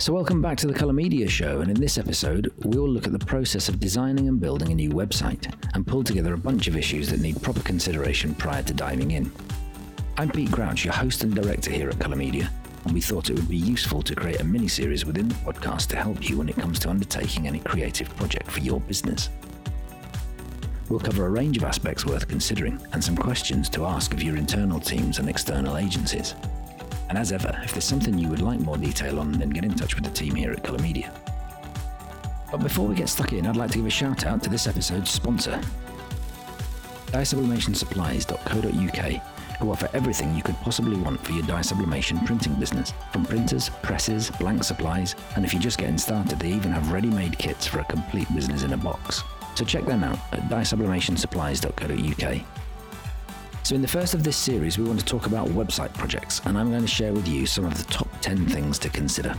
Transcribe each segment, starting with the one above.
So, welcome back to the Colourmedia Show, and in this episode, we will look at the process of designing and building a new website and pull together a bunch of issues that need proper consideration prior to diving in. I'm Pete Crouch, your host and director here at Colourmedia, and we thought it would be useful to create a mini series within the podcast to help you when it comes to undertaking any creative project for your business. We'll cover a range of aspects worth considering and some questions to ask of your internal teams and external agencies. And as ever, if there's something you would like more detail on, then get in touch with the team here at Colourmedia. But before we get stuck in, I'd like to give a shout out to this episode's sponsor, dyesublimationSupplies.co.uk, who offer everything you could possibly want for your dye sublimation printing business, from printers, presses, blank supplies, and if you're just getting started, they even have ready-made kits for a complete business in a box. So check them out at dyeSublimationsupplies.co.uk. So, in the first of this series, we want to talk about website projects, and I'm going to share with you some of the top 10 things to consider.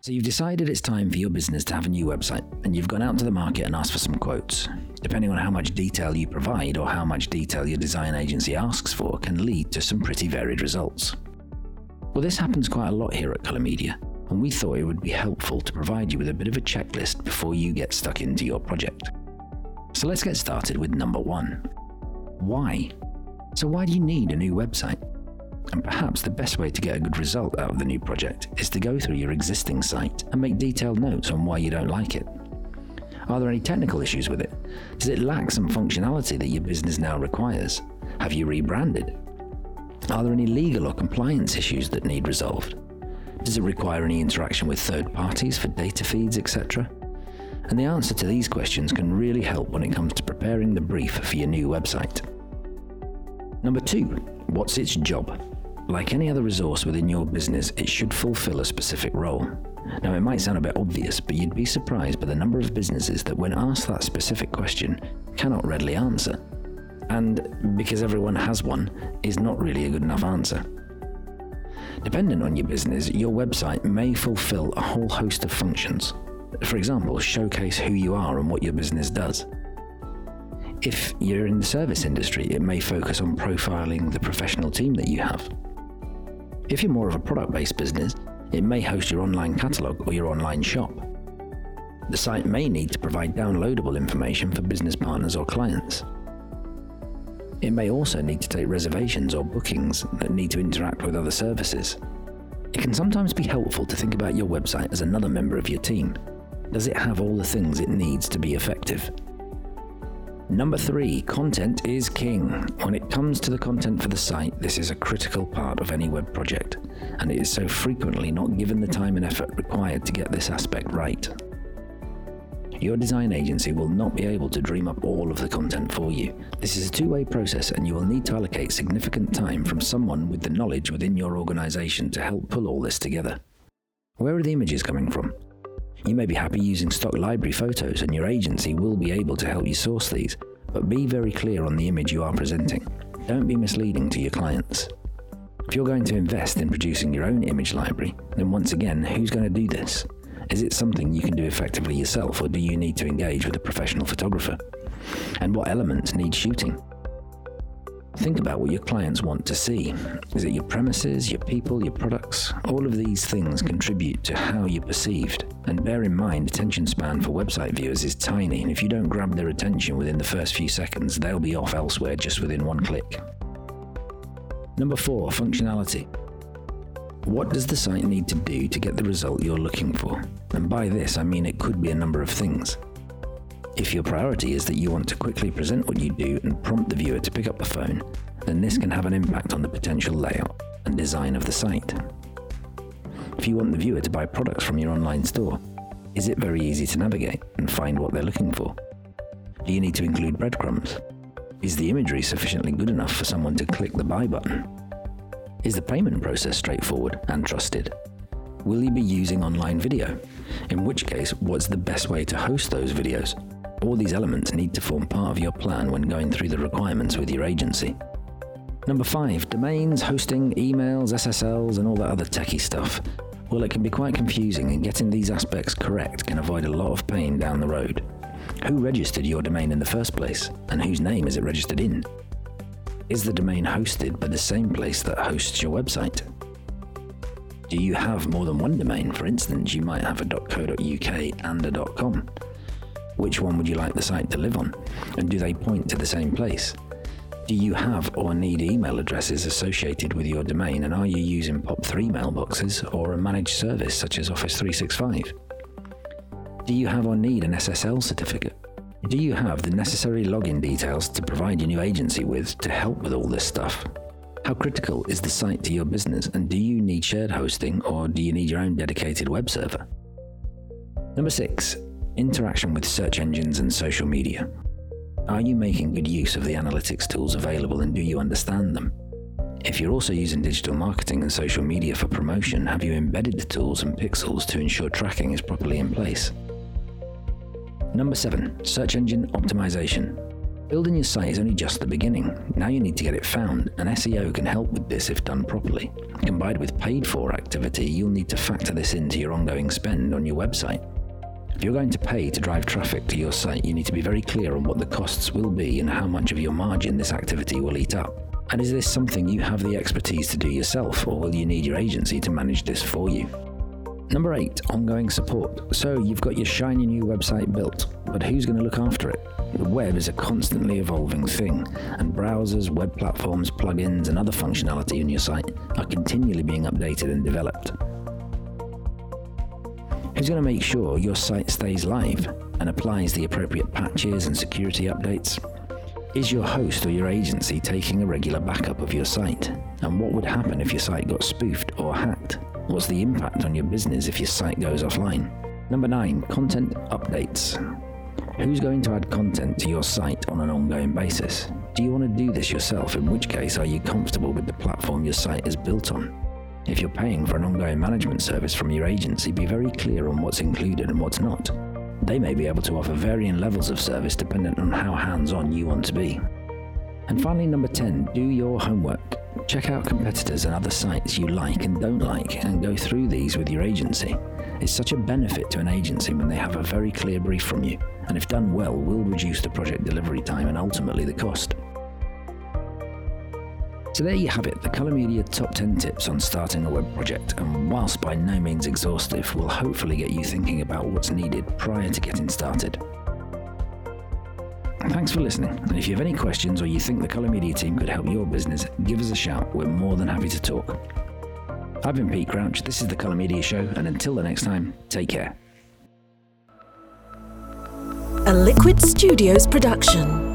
So, you've decided it's time for your business to have a new website, and you've gone out to the market and asked for some quotes. Depending on how much detail you provide or how much detail your design agency asks for, can lead to some pretty varied results. Well, this happens quite a lot here at Colourmedia, and we thought it would be helpful to provide you with a bit of a checklist before you get stuck into your project. So let's get started with number one. Why? So, why do you need a new website? And perhaps the best way to get a good result out of the new project is to go through your existing site and make detailed notes on why you don't like it. Are there any technical issues with it? Does it lack some functionality that your business now requires? Have you rebranded? Are there any legal or compliance issues that need resolved? Does it require any interaction with third parties for data feeds, etc.? And the answer to these questions can really help when it comes to preparing the brief for your new website. Number two, what's its job? Like any other resource within your business, it should fulfill a specific role. Now, it might sound a bit obvious, but you'd be surprised by the number of businesses that, when asked that specific question, cannot readily answer. And because everyone has one, is not really a good enough answer. Dependent on your business, your website may fulfill a whole host of functions, for example, showcase who you are and what your business does. If you're in the service industry, it may focus on profiling the professional team that you have. If you're more of a product based business, it may host your online catalogue or your online shop. The site may need to provide downloadable information for business partners or clients. It may also need to take reservations or bookings that need to interact with other services. It can sometimes be helpful to think about your website as another member of your team does it have all the things it needs to be effective? Number three, content is king. When it comes to the content for the site, this is a critical part of any web project, and it is so frequently not given the time and effort required to get this aspect right. Your design agency will not be able to dream up all of the content for you. This is a two way process, and you will need to allocate significant time from someone with the knowledge within your organization to help pull all this together. Where are the images coming from? You may be happy using stock library photos, and your agency will be able to help you source these, but be very clear on the image you are presenting. Don't be misleading to your clients. If you're going to invest in producing your own image library, then once again, who's going to do this? Is it something you can do effectively yourself, or do you need to engage with a professional photographer? And what elements need shooting? Think about what your clients want to see. Is it your premises, your people, your products? All of these things contribute to how you're perceived. And bear in mind, attention span for website viewers is tiny, and if you don't grab their attention within the first few seconds, they'll be off elsewhere just within one click. Number four, functionality. What does the site need to do to get the result you're looking for? And by this, I mean it could be a number of things. If your priority is that you want to quickly present what you do and prompt the viewer to pick up the phone, then this can have an impact on the potential layout and design of the site. If you want the viewer to buy products from your online store, is it very easy to navigate and find what they're looking for? Do you need to include breadcrumbs? Is the imagery sufficiently good enough for someone to click the buy button? Is the payment process straightforward and trusted? Will you be using online video? In which case, what's the best way to host those videos? All these elements need to form part of your plan when going through the requirements with your agency. Number five, domains, hosting, emails, SSLs, and all that other techie stuff. Well, it can be quite confusing, and getting these aspects correct can avoid a lot of pain down the road. Who registered your domain in the first place, and whose name is it registered in? Is the domain hosted by the same place that hosts your website? Do you have more than one domain? For instance, you might have a .co.uk and a .com. Which one would you like the site to live on? And do they point to the same place? Do you have or need email addresses associated with your domain and are you using POP3 mailboxes or a managed service such as Office 365? Do you have or need an SSL certificate? Do you have the necessary login details to provide your new agency with to help with all this stuff? How critical is the site to your business and do you need shared hosting or do you need your own dedicated web server? Number six, interaction with search engines and social media. Are you making good use of the analytics tools available and do you understand them? If you're also using digital marketing and social media for promotion, have you embedded the tools and pixels to ensure tracking is properly in place? Number 7. Search Engine Optimization. Building your site is only just the beginning. Now you need to get it found, and SEO can help with this if done properly. Combined with paid for activity, you'll need to factor this into your ongoing spend on your website. If you're going to pay to drive traffic to your site, you need to be very clear on what the costs will be and how much of your margin this activity will eat up. And is this something you have the expertise to do yourself, or will you need your agency to manage this for you? Number eight, ongoing support. So you've got your shiny new website built, but who's going to look after it? The web is a constantly evolving thing, and browsers, web platforms, plugins, and other functionality in your site are continually being updated and developed. Who's going to make sure your site stays live and applies the appropriate patches and security updates? Is your host or your agency taking a regular backup of your site? And what would happen if your site got spoofed or hacked? What's the impact on your business if your site goes offline? Number 9. Content updates. Who's going to add content to your site on an ongoing basis? Do you want to do this yourself? In which case, are you comfortable with the platform your site is built on? If you're paying for an ongoing management service from your agency, be very clear on what's included and what's not. They may be able to offer varying levels of service dependent on how hands on you want to be. And finally, number 10, do your homework. Check out competitors and other sites you like and don't like, and go through these with your agency. It's such a benefit to an agency when they have a very clear brief from you, and if done well, will reduce the project delivery time and ultimately the cost. So there you have it, the Colourmedia top 10 tips on starting a web project, and whilst by no means exhaustive, will hopefully get you thinking about what's needed prior to getting started. Thanks for listening, and if you have any questions or you think the Colourmedia team could help your business, give us a shout, we're more than happy to talk. I've been Pete Crouch, this is the Colourmedia Show, and until the next time, take care. A Liquid Studios production.